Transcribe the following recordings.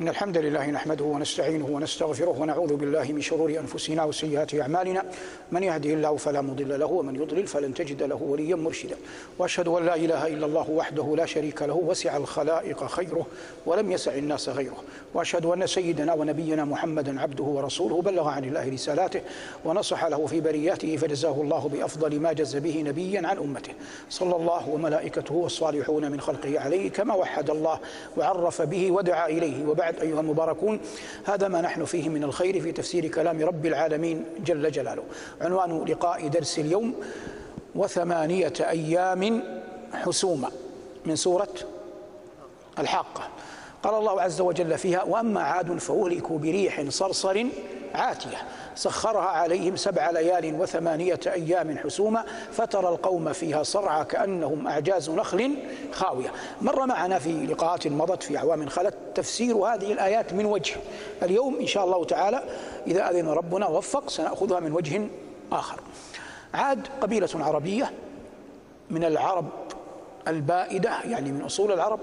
إن الحمد لله نحمده ونستعينه ونستغفره ونعوذ بالله من شرور أنفسنا وسيئات أعمالنا. من يهده الله فلا مضل له ومن يضلل فلن تجد له وليا مرشدا. وأشهد أن لا إله إلا الله وحده لا شريك له وسع الخلائق خيره ولم يسع الناس غيره. وأشهد أن سيدنا ونبينا محمدا عبده ورسوله بلغ عن الله رسالاته ونصح له في برياته فجزاه الله بأفضل ما جز به نبيا عن أمته. صلى الله وملائكته والصالحون من خلقه عليه كما وحد الله وعرف به ودعا إليه وبعد بعد أيها المباركون هذا ما نحن فيه من الخير في تفسير كلام رب العالمين جل جلاله. عنوان لقاء درس اليوم وثمانية أيام حسوما من سورة الحاقة. قال الله عز وجل فيها وأما عاد فأهلكوا بريح صرصر عاتية. سخرها عليهم سبع ليال وثمانية أيام حسوما فترى القوم فيها صرعى كأنهم أعجاز نخل خاوية. مر معنا في لقاءات مضت في أعوام خلت تفسير هذه الآيات من وجه. اليوم إن شاء الله تعالى إذا أذن ربنا ووفق سنأخذها من وجه آخر. عاد قبيلة عربية من العرب البائدة يعني من أصول العرب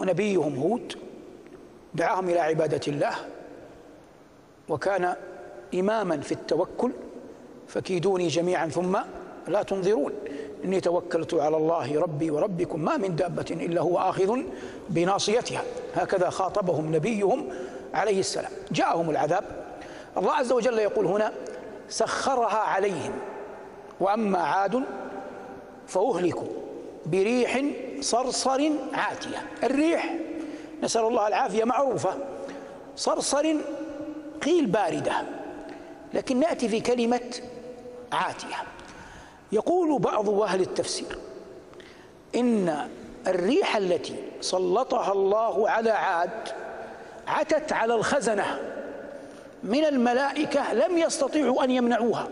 ونبيهم هود دعاهم إلى عبادة الله وكان إماما في التوكل فكيدوني جميعا ثم لا تنظرون. إني توكلت على الله ربي وربكم ما من دابة إلا هو آخذ بناصيتها. هكذا خاطبهم نبيهم عليه السلام. جاءهم العذاب. الله عز وجل يقول هنا سخرها عليهم. وأما عاد فأهلكوا بريح صرصر عاتية. الريح نسأل الله العافية معروفة. صرصر قيل باردة لكن نأتي في كلمة عاتية. يقول بعض أهل التفسير إن الريح التي سلطها الله على عاد عتت على الخزنة من الملائكة لم يستطيعوا أن يمنعوها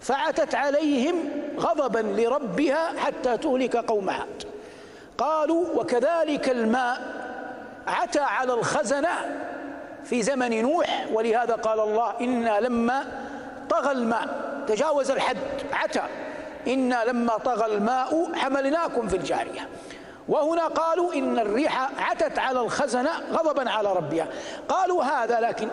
فعتت عليهم غضبا لربها حتى تهلك قوم عاد. قالوا وكذلك الماء عتى على الخزنة في زمن نوح ولهذا قال الله إنا لما طغى الماء تجاوز الحد عتى إنا لما طغى الماء حملناكم في الجارية وهنا قالوا إن الريح عتت على الخزنة غضبا على ربها قالوا هذا لكن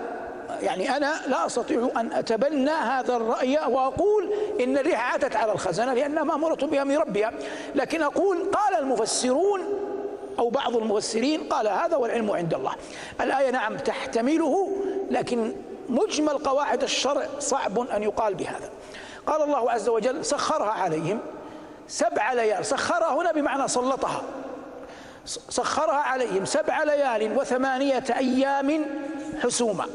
يعني أنا لا أستطيع أن أتبنى هذا الرأي وأقول إن الريح عتت على الخزنة لأنها مأمورة من ربها. لكن أقول قال المفسرون أو بعض المفسرين قال هذا والعلم عند الله. الآية نعم تحتمله لكن مجمل قواعد الشرع صعب أن يقال بهذا. قال الله عز وجل سخرها عليهم سبع ليال. سخرها هنا بمعنى سلطها. سخرها عليهم سبع ليال وثمانية أيام حسوما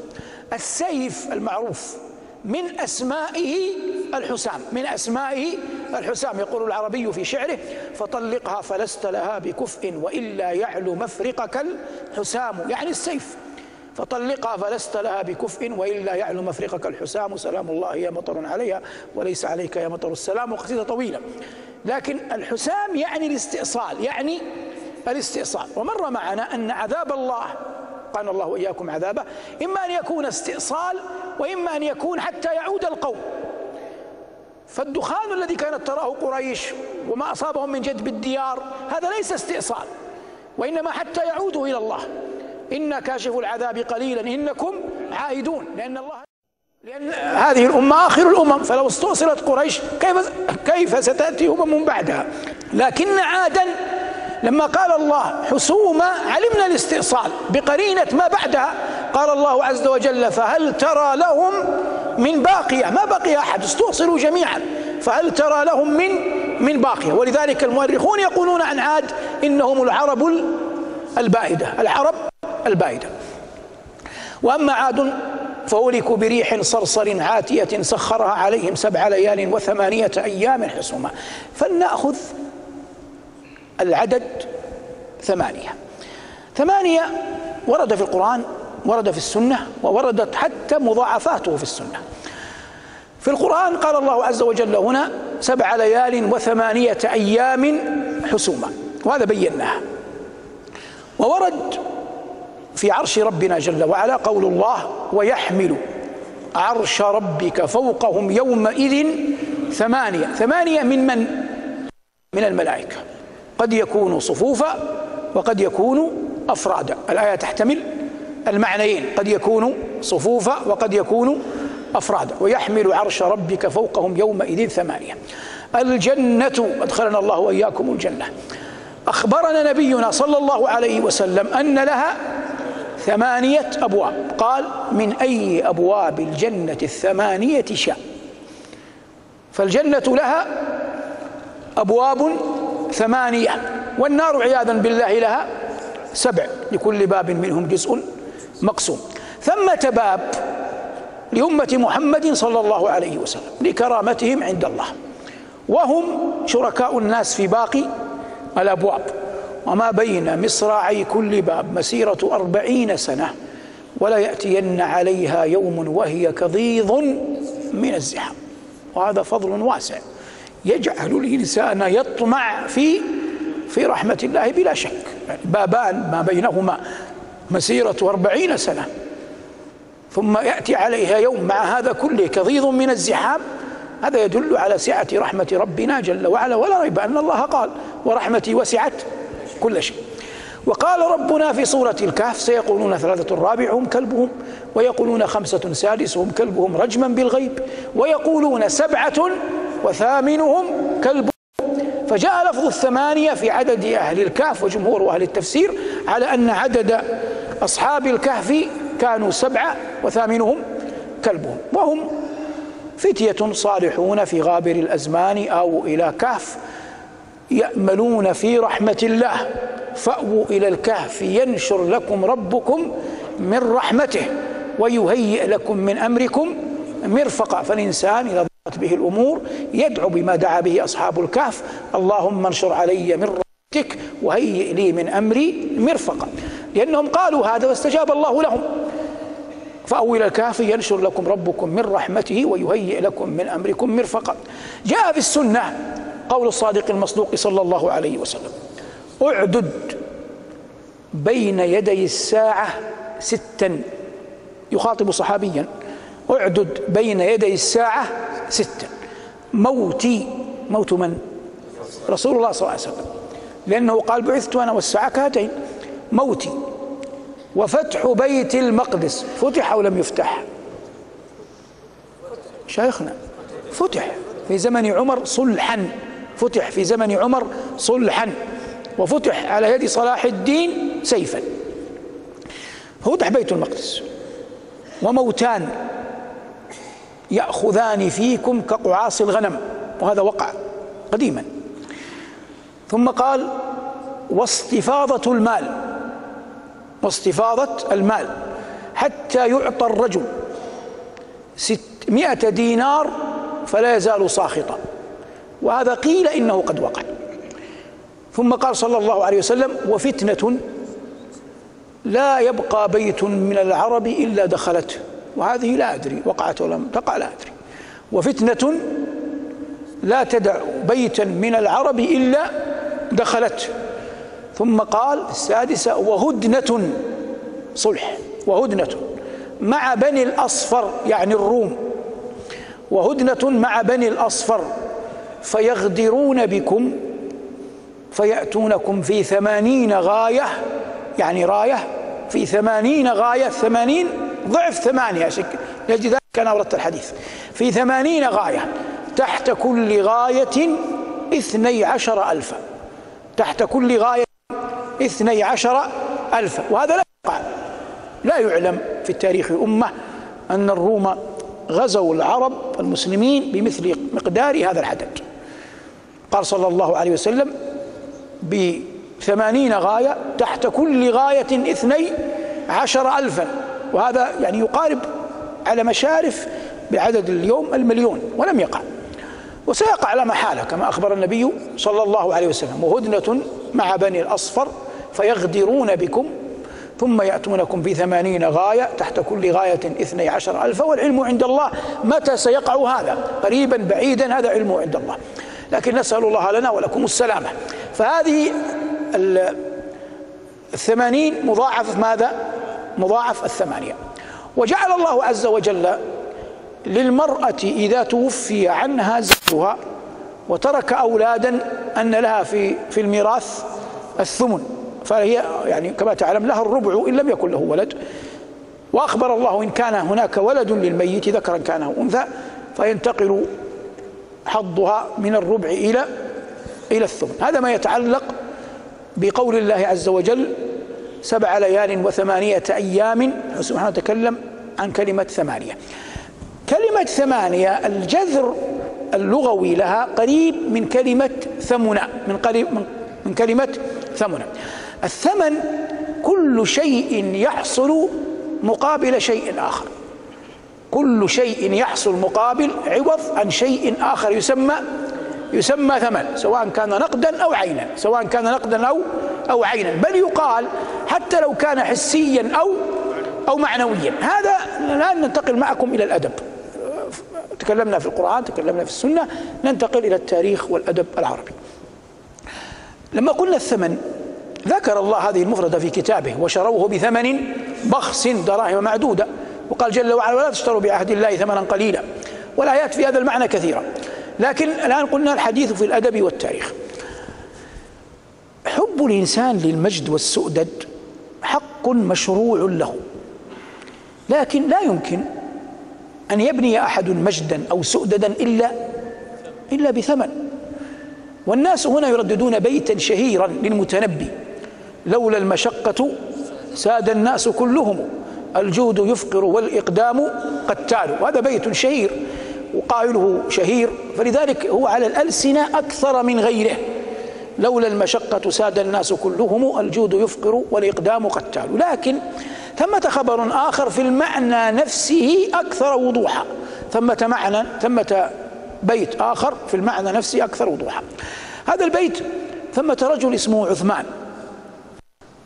السيف المعروف من أسمائه الحسام من أسمائه الحسام. يقول العربي في شعره فطلقها فلست لها بكفء وإلا يعلو مفرقك الحسام. يعني السيف. فطلقها فلست لها بكفء وإلا يعلو مفرقك الحسام. سلام الله يا مطر عليها وليس عليك يا مطر السلام وقصيدة طويلة. لكن الحسام يعني الاستئصال يعني الاستئصال. ومر معنا أن عذاب الله قال الله وإياكم عذابه إما أن يكون استئصال وإما أن يكون حتى يعود القوم. فالدخان الذي كانت تراه قريش وما أصابهم من جد بالديار هذا ليس استئصال وإنما حتى يعودوا إلى الله. إن كاشف العذاب قليلا إنكم عائدون لأن الله لأن هذه الأمة آخر الأمم. فلو استوصلت قريش كيف كيف ستأتي أمم بعدها؟ لكن عادا لما قال الله حسوما علمنا الاستئصال بقرينة ما بعدها قال الله عز وجل فهل ترى لهم من باقية؟ ما بقي أحد استؤصلوا جميعا. فهل ترى لهم من من باقية؟ ولذلك المؤرخون يقولون عن عاد إنهم العرب البائدة العرب البائدة وأما عاد فأولكوا بريح صرصر عاتية سخرها عليهم سبع ليال وثمانية أيام حسوما فلنأخذ العدد ثمانية. ثمانية ورد في القرآن ورد في السنة ووردت حتى مضاعفاته في السنة. في القرآن قال الله عز وجل هنا سبع ليال وثمانية أيام حسوما وهذا بيناه. وورد في عرش ربنا جل وعلا قول الله ويحمل عرش ربك فوقهم يومئذ ثمانية. ثمانية من من؟ من الملائكة. قد يكون صفوفا وقد يكون أفرادا. الآية تحتمل المعنيين. قد يكون صفوفا وقد يكون أفرادا ويحمل عرش ربك فوقهم يومئذ ثمانية. الجنة أدخلنا الله وإياكم الجنة. أخبرنا نبينا صلى الله عليه وسلم أن لها ثمانية أبواب. قال من أي أبواب الجنة الثمانية شاء؟ فالجنة لها أبواب ثمانية. والنار عياذا بالله لها سبع. لكل باب منهم جزء مقسوم. ثمة باب لأمة محمد صلى الله عليه وسلم لكرامتهم عند الله. وهم شركاء الناس في باقي الأبواب. وما بين مصراعي كل باب مسيرة أربعين سنة ولا يأتين عليها يوم وهي كضيض من الزحام. وهذا فضل واسع يجعل الإنسان يطمع في في رحمة الله بلا شك. يعني بابان ما بينهما. مسيرة أربعين سنة. ثم يأتي عليها يوم مع هذا كله كضيض من الزحام. هذا يدل على سعة رحمة ربنا جل وعلا ولا ريب أن الله قال ورحمتي وسعت كل شيء. وقال ربنا في سورة الكهف سيقولون ثلاثة رابعهم كلبهم ويقولون خمسة سادسهم كلبهم رجما بالغيب ويقولون سبعة وثامنهم كلبهم فجاء لفظ الثمانية في عدد أهل الكهف وجمهور أهل التفسير على أن عدد أصحاب الكهف كانوا سبعة وثامنهم كلبهم وهم فتية صالحون في غابر الأزمان أو إلى كهف يأملون في رحمة الله. فأووا إلى الكهف ينشر لكم ربكم من رحمته ويهيئ لكم من أمركم مرفقا. فالإنسان إذا ضاقت به الأمور يدعو بما دعا به أصحاب الكهف اللهم انشر علي من رحمتك وهيئ لي من أمري مرفقا. لأنهم قالوا هذا واستجاب الله لهم. فأو إلى الكهف ينشر لكم ربكم من رحمته ويهيئ لكم من أمركم مرفقا. جاء في السنة قول الصادق المصدوق صلى الله عليه وسلم أعدد بين يدي الساعة ستا. يخاطب صحابيا أعدد بين يدي الساعة ستا. موتي. موت من؟ رسول الله صلى الله عليه وسلم. لأنه قال بعثت أنا والساعة كهاتين. موتي. وفتح بيت المقدس. فتح أو لم يفتح؟ شيخنا فتح في زمن عمر صلحا. فتح في زمن عمر صلحا. وفتح على يد صلاح الدين سيفا. فتح بيت المقدس. وموتان. يأخذان فيكم كقعاص الغنم. وهذا وقع قديما. ثم قال واستفاضة المال. واستفاضة المال حتى يعطى الرجل ستمائة دينار فلا يزال ساخطا. وهذا قيل إنه قد وقع. ثم قال صلى الله عليه وسلم وفتنة لا يبقى بيت من العرب إلا دخلته. وهذه لا أدري وقعت ولم تقع لا أدري. وفتنة لا تدع بيتا من العرب إلا دخلته. ثم قال السادسة وهدنة صلح وهدنة مع بني الأصفر يعني الروم. وهدنة مع بني الأصفر فيغدرون بكم فيأتونكم في ثمانين غاية يعني راية في ثمانين غاية ثمانين ضعف ثمانية لأجل ذلك أنا أوردت الحديث. في ثمانين غاية تحت كل غاية اثني عشر ألفا. تحت كل غاية اثني عشر ألفا وهذا لا يقع. لا يعلم في التاريخ الأمة أن الروم غزوا العرب المسلمين بمثل مقدار هذا العدد. قال صلى الله عليه وسلم بثمانين غاية تحت كل غاية اثني عشر ألفا. وهذا يعني يقارب على مشارف بعدد اليوم المليون ولم يقع. وسيقع لا محالة كما أخبر النبي صلى الله عليه وسلم. وهدنة مع بني الأصفر فيغدرون بكم ثم يأتونكم في ثمانين غاية تحت كل غاية اثني عشر ألف والعلم عند الله. متى سيقع هذا؟ قريبا بعيدا هذا علم عند الله. لكن نسأل الله لنا ولكم السلامة. فهذه الثمانين مضاعف ماذا؟ مضاعف الثمانية. وجعل الله عز وجل للمرأة إذا توفي عنها زوجها وترك أولادا أن لها في في الميراث الثمن. فهي يعني كما تعلم لها الربع إن لم يكن له ولد. وأخبر الله إن كان هناك ولد للميت ذكرا كان أو أنثى فينتقل حظها من الربع إلى إلى الثمن. هذا ما يتعلق بقول الله عز وجل سبع ليال وثمانية أيام سبحانه تكلم عن كلمة ثمانية. كلمة ثمانية الجذر اللغوي لها قريب من كلمة ثمن من قريب من كلمة ثمن الثمن كل شيء يحصل مقابل شيء آخر. كل شيء يحصل مقابل عوض عن شيء آخر يسمى يسمى ثمن سواء كان نقدا أو عينا سواء كان نقدا أو أو عينا. بل يقال حتى لو كان حسيا أو أو معنويا. هذا الآن ننتقل معكم إلى الأدب. تكلمنا في القرآن تكلمنا في السنة ننتقل إلى التاريخ والأدب العربي. لما قلنا الثمن ذكر الله هذه المفردة في كتابه وشروه بثمن بخس دراهم معدودة. وقال جل وعلا ولا تشتروا بعهد الله ثمنا قليلا. والآيات في هذا المعنى كثيرة. لكن الآن قلنا الحديث في الأدب والتاريخ. حب الإنسان للمجد والسؤدد حق مشروع له. لكن لا يمكن أن يبني أحد مجدا أو سؤددا إلا إلا بثمن. والناس هنا يرددون بيتا شهيرا للمتنبي. لولا المشقة ساد الناس كلهم. الجود يفقر والإقدام قتال وهذا بيت شهير وقائله شهير. فلذلك هو على الألسنة أكثر من غيره. لولا المشقة ساد الناس كلهم الجود يفقر والإقدام قتال لكن ثمة خبر آخر في المعنى نفسه أكثر وضوحا. ثمة معنى ثمة بيت آخر في المعنى نفسه أكثر وضوحا. هذا البيت ثمة رجل اسمه عثمان.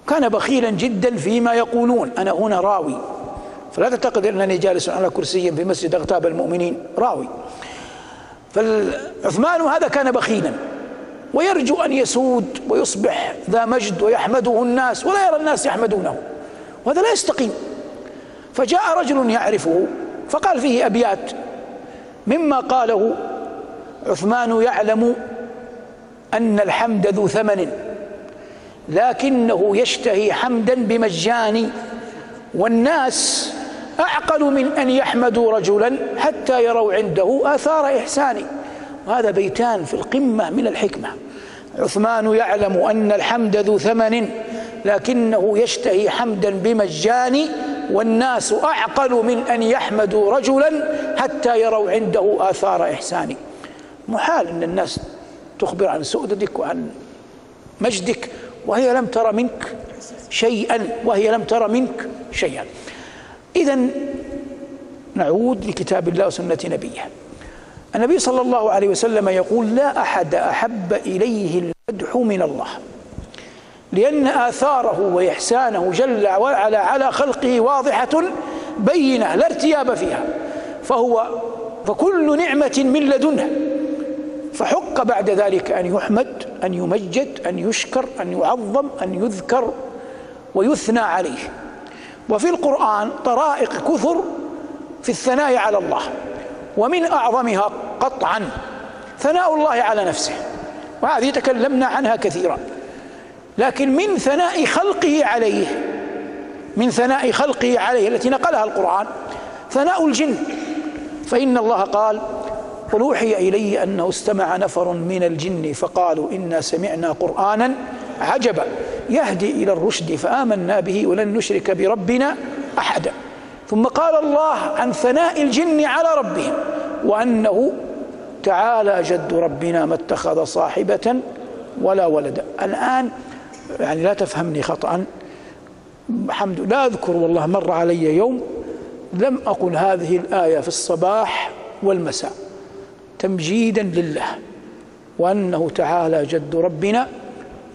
كان بخيلا جدا فيما يقولون. أنا هنا راوي. فلا تعتقد أنني جالس على كرسي في مسجد أغتاب المؤمنين. راوي. فعثمان هذا كان بخيلا. ويرجو أن يسود ويصبح ذا مجد ويحمده الناس ولا يرى الناس يحمدونه. وهذا لا يستقيم. فجاء رجل يعرفه. فقال فيه أبيات. مما قاله عثمان يعلم أن الحمد ذو ثمن. لكنه يشتهي حمدا بمجان والناس أعقل من أن يحمدوا رجلا حتى يروا عنده آثار إحسان. وهذا بيتان في القمة من الحكمة. عثمان يعلم أن الحمد ذو ثمن لكنه يشتهي حمدا بمجان والناس أعقل من أن يحمدوا رجلا حتى يروا عنده آثار إحسان. محال أن الناس تخبر عن سؤددك وعن مجدك وهي لم تر منك شيئا وهي لم تر منك شيئا. إذا نعود لكتاب الله وسنة نبيه. النبي صلى الله عليه وسلم يقول لا أحد أحب إليه المدح من الله لأن آثاره وإحسانه جل وعلا على خلقه واضحة بينة لا ارتياب فيها. فهو فكل نعمة من لدنه فحق بعد ذلك أن يحمد أن يمجد أن يشكر أن يعظم أن يذكر ويثنى عليه. وفي القرآن طرائق كثر في الثناء على الله ومن أعظمها قطعا ثناء الله على نفسه. وهذه تكلمنا عنها كثيرا. لكن من ثناء خلقه عليه من ثناء خلقه عليه التي نقلها القرآن ثناء الجن. فإن الله قال قل أوحي إلي أنه استمع نفر من الجن فقالوا إنا سمعنا قرآنا عجبا يهدي إلى الرشد فآمنا به ولن نشرك بربنا أحدا. ثم قال الله عن ثناء الجن على ربهم وأنه تعالى جد ربنا ما اتخذ صاحبة ولا ولدا. الآن يعني لا تفهمني خطأ. الحمد لا أذكر والله مر علي يوم لم أقل هذه الآية في الصباح والمساء. تمجيدا لله وأنه تعالى جد ربنا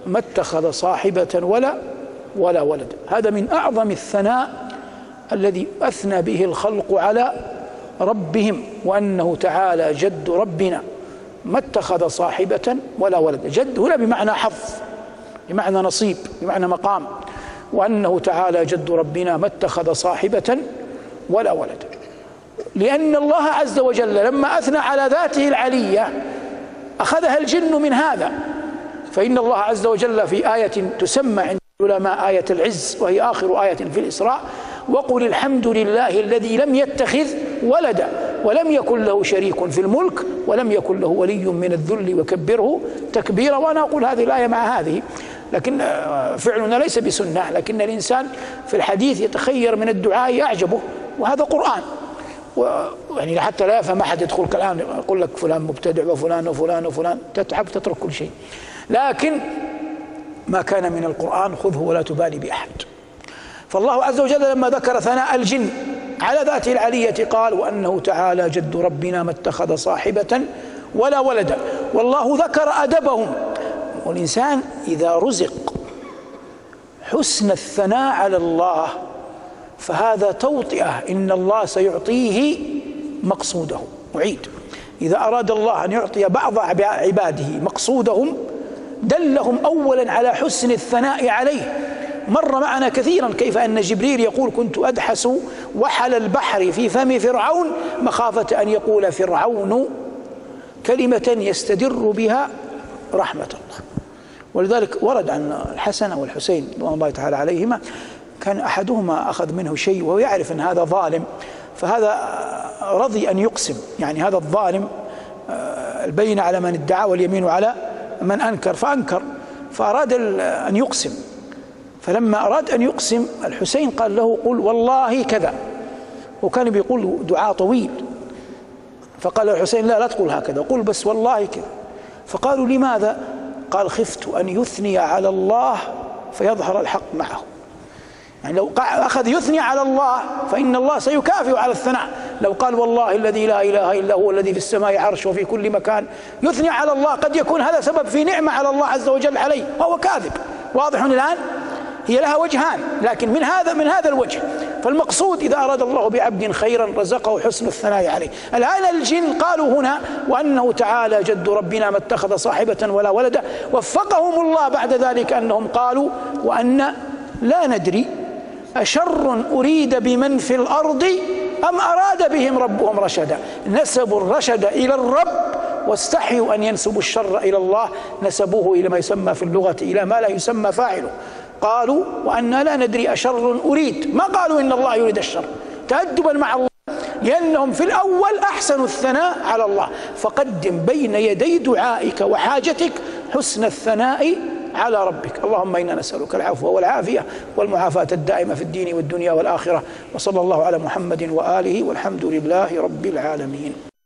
ما اتخذ صاحبة ولا ولا ولد. هذا من أعظم الثناء الذي أثنى به الخلق على ربهم وأنه تعالى جد ربنا ما اتخذ صاحبة ولا ولد. جد هنا بمعنى حظ بمعنى نصيب بمعنى مقام. وأنه تعالى جد ربنا ما اتخذ صاحبة ولا ولد. لأن الله عز وجل لما أثنى على ذاته العلية أخذها الجن من هذا. فإن الله عز وجل في آية تسمى عند العلماء آية العز وهي آخر آية في الإسراء وقل الحمد لله الذي لم يتخذ ولدا ولم يكن له شريك في الملك ولم يكن له ولي من الذل وكبره تكبيرا. وأنا أقول هذه الآية مع هذه لكن آه، فعلنا ليس بسنة لكن الإنسان في الحديث يتخير من الدعاء أعجبه وهذا قرآن. يعني حتى لا يفهم أحد يدخلك الآن يقول لك فلان مبتدع وفلان وفلان وفلان تتعب تترك كل شيء. لكن ما كان من القرآن خذه ولا تبالي بأحد. فالله عز وجل لما ذكر ثناء الجن على ذاته العلية قال وأنه تعالى جد ربنا ما اتخذ صاحبة ولا ولدا. والله ذكر أدبهم. والإنسان إذا رزق حسن الثناء على الله فهذا توطئة إن الله سيعطيه مقصوده. أعيد. إذا أراد الله أن يعطي بعض عباده مقصودهم دلهم أولا على حسن الثناء عليه. مر معنا كثيرا كيف أن جبريل يقول كنت أدحس وحل البحر في فم فرعون مخافة أن يقول فرعون كلمة يستدر بها رحمة الله. ولذلك ورد عن الحسن والحسين رضوان الله تعالى عليهما كان أحدهما أخذ منه شيء وهو يعرف أن هذا ظالم فهذا رضي أن يقسم. يعني هذا الظالم آه، البين على من ادعى واليمين على من أنكر فأنكر فأراد أن يقسم. فلما أراد أن يقسم الحسين قال له قل والله كذا. وكان بيقول دعاء طويل. فقال الحسين لا لا تقول هكذا قل بس والله كذا. فقالوا لماذا؟ قال خفت أن يثني على الله فيظهر الحق معه. يعني لو أخذ يثني على الله فإن الله سيكافئ على الثناء. لو قال والله الذي لا إله إلا هو الذي في السماء عرش وفي كل مكان يثني على الله قد يكون هذا سبب في نعمة على الله عز وجل عليه وهو كاذب. واضح الآن؟ هي لها وجهان لكن من هذا من هذا الوجه. فالمقصود إذا أراد الله بعبد خيرا رزقه حسن الثناء عليه. الآن الجن قالوا هنا وأنه تعالى جد ربنا ما اتخذ صاحبة ولا ولدا وفقهم الله بعد ذلك أنهم قالوا وأن لا ندري أشر أريد بمن في الأرض أم أراد بهم ربهم رشدا؟ نسبوا الرشد إلى الرب واستحيوا أن ينسبوا الشر إلى الله. نسبوه إلى ما يسمى في اللغة إلى ما لا يسمى فاعله. قالوا وأنا لا ندري أشر أريد. ما قالوا إن الله يريد الشر؟ تأدبا مع الله. لأنهم في الأول أحسنوا الثناء على الله. فقدم بين يدي دعائك وحاجتك حسن الثناء على ربك. اللهم إنا نسألك العفو والعافية والمعافاة الدائمة في الدين والدنيا والآخرة. وصلى الله على محمد وآله والحمد لله رب العالمين.